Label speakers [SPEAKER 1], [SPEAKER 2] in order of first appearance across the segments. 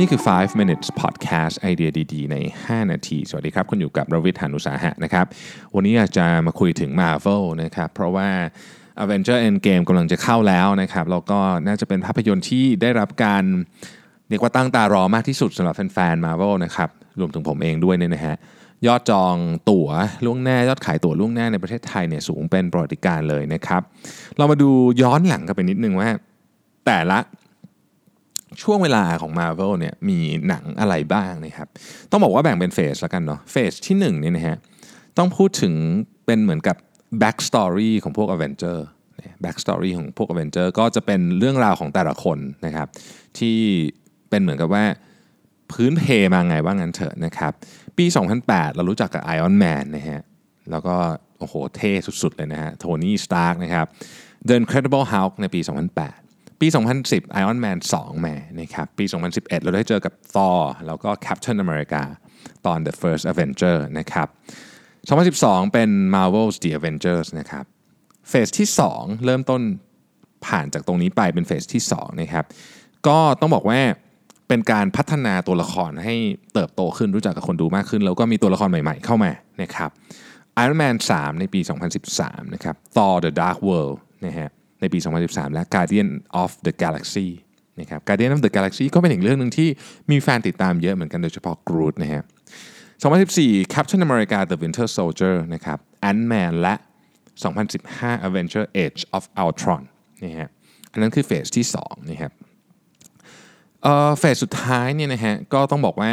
[SPEAKER 1] นี่คือ 5 minutes podcast ไอเดียดีๆ ใน 5 นาที สวัสดีครับ คุณอยู่กับรวิทยานุสาหะนะครับ วันนี้อยากจะมาคุยถึง Marvel นะครับ เพราะว่า Avenger Endgame กำลังจะเข้าแล้วนะครับ แล้วก็น่าจะเป็นภาพยนตร์ที่ได้รับการเรียกว่าตั้งตารอมากที่สุดสำหรับแฟนๆ Marvel นะครับ รวมถึงผมเองด้วยเนี่ยนะฮะ ยอดจองตั๋วล่วงหน้ายอดขายตั๋วล่วงหน้าในประเทศไทยเนี่ยสูงเป็นประวัติการเลยนะครับ เรามาดูย้อนหลังกันไปนิดนึงว่า แต่ละ ช่วงเวลาของ Marvel เนี่ยมีหนังอะไรบ้างนะครับ ต้องบอกว่าแบ่งเป็นเฟสแล้วกันเนาะเฟสที่1เนี่ยนะฮะต้องพูดถึงเป็นเหมือนกับ back story ของพวก Avenger back story ของพวก Avenger ก็จะเป็นเรื่องราวของแต่ละคนนะครับที่เป็นเหมือนกับว่าพื้นเพมาไงว่างั้นเถอะนะครับ ปี 2008 เรารู้จักกับ Iron Man นะฮะแล้วก็โอ้โหเท่สุดๆเลยนะฮะโทนี่สตาร์กนะครับ The Incredible Hulk ในปี 2008 ปี 2010 Iron Man 2 มานะครับปี 2011 เราได้เจอกับ Thor แล้วก็ Captain America ตอน The First Avenger นะครับ 2012 เป็น Marvel's The Avengers นะครับเฟสที่ 2 เริ่มต้นผ่านจากตรงนี้ไปเป็นเฟสที่2นะครับก็ต้องบอกว่าเป็นการพัฒนาตัวละครให้เติบโตขึ้นรู้จักกับคนดูมากขึ้น แล้วก็มีตัวละครใหม่ๆเข้ามานะครับ Iron Man 3 ในปี 2013 นะครับ Thor The Dark World นะฮะ ในปี 2013 และ Guardian of the Galaxy นะครับ Guardian of the Galaxy ก็เป็นอีกเรื่องหนึ่งที่มีแฟนติดตามเยอะเหมือนกันโดยเฉพาะ Groot นะฮะ2014 Captain America The Winter Soldier นะครับ Ant-Man และ 2015 Avenger Age of Ultron นะฮะอันนั้นคือเฟสที่2นะครับเอ่อเฟสสุดท้ายเนี่ยนะฮะก็ต้องบอกว่า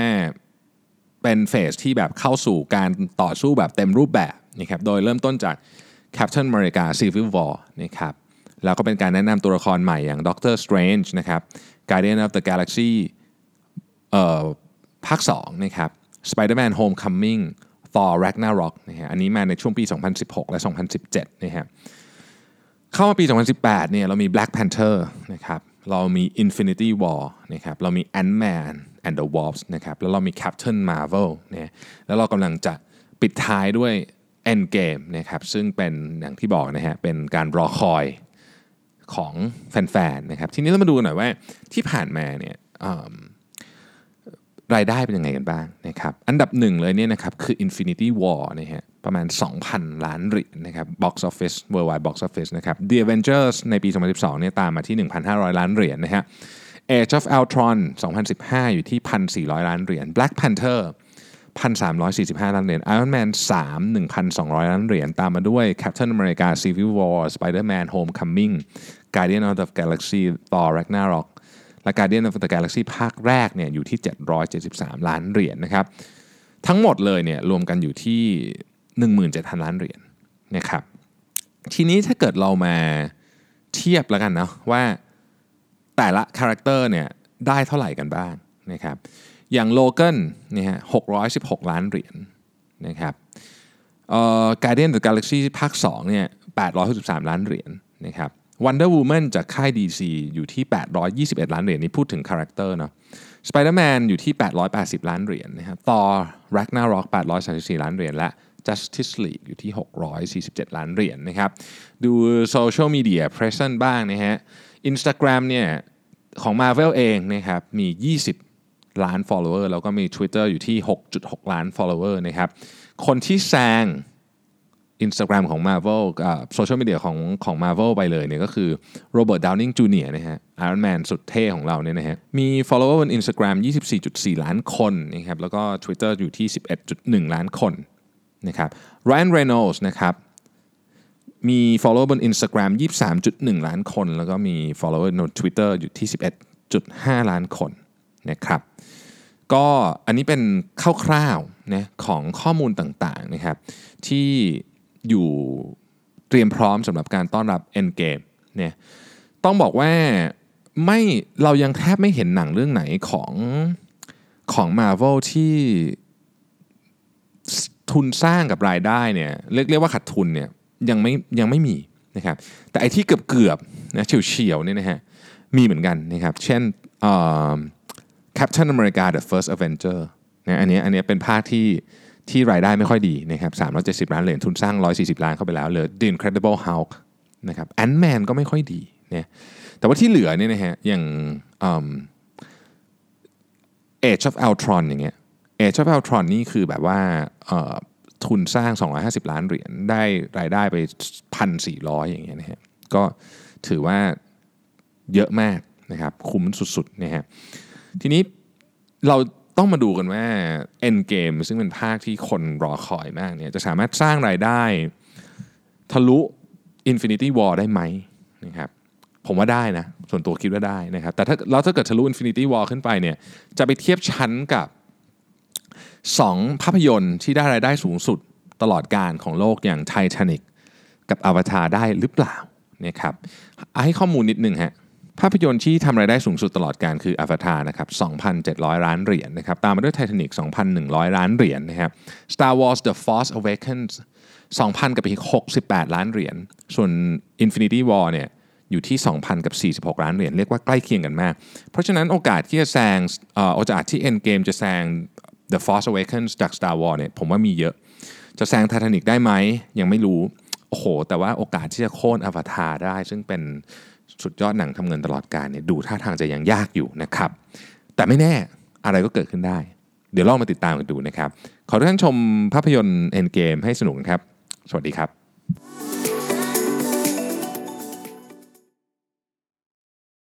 [SPEAKER 1] เป็นเฟสที่แบบเข้าสู่การต่อสู้แบบเต็มรูปแบบนะครับโดยเริ่มต้นจาก Captain America Civil War นะครับ แล้วก็เป็นการแนะนำตัวละครใหม่อย่าง Doctor Strange นะครับ Guardian of the Galaxy เอ่อภาค2นะครับ Spider-Man Homecoming Thor Ragnarok นะฮะอันนี้มาในช่วงปี 2016 และ 2017นะฮะเข้ามาปี 2018เนี่ยเรามี Black Panther นะครับเรามี Infinity War นะครับเรามี Ant-Man and the Wasp นะครับแล้วเรามี Captain Marvel เนี่ยแล้วเรากำลังจะปิดท้ายด้วย Endgame นะครับซึ่งเป็นอย่างที่บอกนะฮะเป็นการรอคอย ของแฟนๆนะครับทีนี้เรามาดูหน่อยว่าที่ผ่านมาเนี่ยรายได้เป็นยังไงกันบ้างนะครับอันดับหนึ่งเลยเนี่ยนะครับคือ Infinity War นะฮะประมาณ 2,000 ล้านเหรียญนะครับ Box Office Worldwide Box Office นะครับ The Avengers ในปี 2012เนี่ยตามมาที่ 1,500 ล้านเหรียญนะฮะ Age of Ultron 2015 อยู่ที่ 1,400 ล้านเหรียญ Black Panther 1,345 ล้านเหรียญ Iron Man 3 1,200 ล้านเหรียญ ตามมาด้วย Captain America Civil War Spider-Man Homecoming Guardian of the Galaxy Thor Ragnarok และ Guardian of the Galaxy ภาคแรกเนี่ยอยู่ที่ 773 ล้านเหรียญนะครับ ทั้งหมดเลยเนี่ยรวมกันอยู่ที่ 17,000 ล้านเหรียญนะครับ ทีนี้ถ้าเกิดเรามาเทียบแล้วกันนะว่าแต่ละ character เนี่ยได้เท่าไหร่กันบ้างนะครับ อย่าง Logan เนี่ยฮะ616 ล้านเหรียญนะครับเอ่อ Guardian of the Galaxy ภาค2เนี่ย863 ล้านเหรียญนะครับ Wonder Woman จากค่าย DC อยู่ที่ 821 ล้านเหรียญนี่พูดถึง character เนาะ Spider-Man อยู่ที่ 880 ล้านเหรียญนะครับ Thor Ragnarok 834 ล้านเหรียญและ Justice League อยู่ที่ 647 ล้านเหรียญนะครับ ดูโซเชียลมีเดียเพรสเซนบ้างนะฮะ Instagram เนี่ยของ Marvel เองนะครับมี20 ล้าน follower แล้วก็มี Twitter อยู่ที่ 6.6 ล้าน follower นะครับ คนที่แซง Instagram ของ Marvel โซเชียลมีเดียของของ Marvel ไปเลยเนี่ยก็คือ Robert Downing Jr. นะฮะ Iron Man สุดเท่ของเราเนี่ยนะฮะมี follower บน Instagram 24.4 ล้านคนนะครับแล้วก็ Twitter อยู่ที่ 11.1 ล้านคนนะครับ Ryan Reynolds นะครับมี follower บน Instagram 23.1 ล้านคน แล้วก็มี follower บน Twitter อยู่ที่ 11.5 ล้านคน นะครับ ก็อันนี้เป็นคร่าวๆนะของข้อมูลต่างๆนะครับที่อยู่เตรียมพร้อมสำหรับการต้อนรับ Endgame เนี่ยต้องบอกว่าไม่เรายังแทบไม่เห็นหนังเรื่องไหนของของ Marvel ที่ทุนสร้างกับรายได้เนี่ยเรียกเรียกว่าขาดทุนเนี่ยยังไม่ยังไม่มีนะครับแต่ไอที่เกือบเกือบนะเฉียวเฉียวเนี่ยนะฮะมีเหมือนกันนะครับเช่น Captain America The First Avenger นะอันนี้อันนี้เป็นภาคที่ที่รายได้ไม่ค่อยดีนะครับ370 ล้านเหรียญทุนสร้าง 140 ล้านเข้าไปแล้วเหลือ The Incredible Hulk นะครับ Ant-Man ก็ไม่ค่อยดีเนี่ยแต่ว่าที่เหลือเนี่ยนะฮะอย่าง Age of Ultron อย่างเงี้ย Age of Ultron นี่คือแบบว่าทุนสร้าง 250 ล้านเหรียญได้รายได้ไป 1,400 อย่างเงี้ยนะฮะก็ถือว่าเยอะมากนะครับคุ้มสุดๆนะฮะ ทีนี้เราต้องมาดูกันว่า Endgame ซึ่งเป็นภาคที่คนรอคอยมากเนี่ยจะสามารถสร้างรายได้ทะลุ Infinity War ได้ไหมนะครับผมว่าได้นะส่วนตัวคิดว่าได้นะครับแต่ถ้าเราถ้าเกิดทะลุ Infinity War ขึ้นไปเนี่ยจะไปเทียบชั้นกับ 2 ภาพยนตร์ที่ได้รายได้สูงสุดตลอดการของโลกอย่าง Titanic กับ Avatar ได้หรือเปล่านะครับให้ข้อมูลนิดนึงฮะ ภาพยนตร์ที่ทำรายได้สูงสุดตลอดการคือ Avatar นะครับ 2,700 ล้านเหรียญนะครับ ตามมาด้วย Titanic 2,100 ล้านเหรียญนะครับ Star Wars The Force Awakens 2,000 กับอีก 68 ล้านเหรียญ ส่วน Infinity War เนี่ยอยู่ที่ 2,000 กับ 46 ล้านเหรียญ เรียกว่าใกล้เคียงกันมาก เพราะฉะนั้นโอกาสที่จะแซงโอกาสที่ Endgame จะแซง The Force Awakens จาก Star Wars เนี่ยผมว่ามีเยอะ จะแซง Titanic ได้ไหมยังไม่รู้ โอ้โห แต่ว่าโอกาสที่จะโค่นอวตารได้ ซึ่งเป็น สุดยอดหนังทำเงินตลอดการเนี่ยดูท่าทางจะยังยากอยู่นะครับ แต่ไม่แน่อะไรก็เกิดขึ้นได้ เดี๋ยวลองมาติดตามกันดูนะครับ ขอทุกท่านชมภาพยนตร์ Endgame ให้สนุกครับ สวัสดีครับ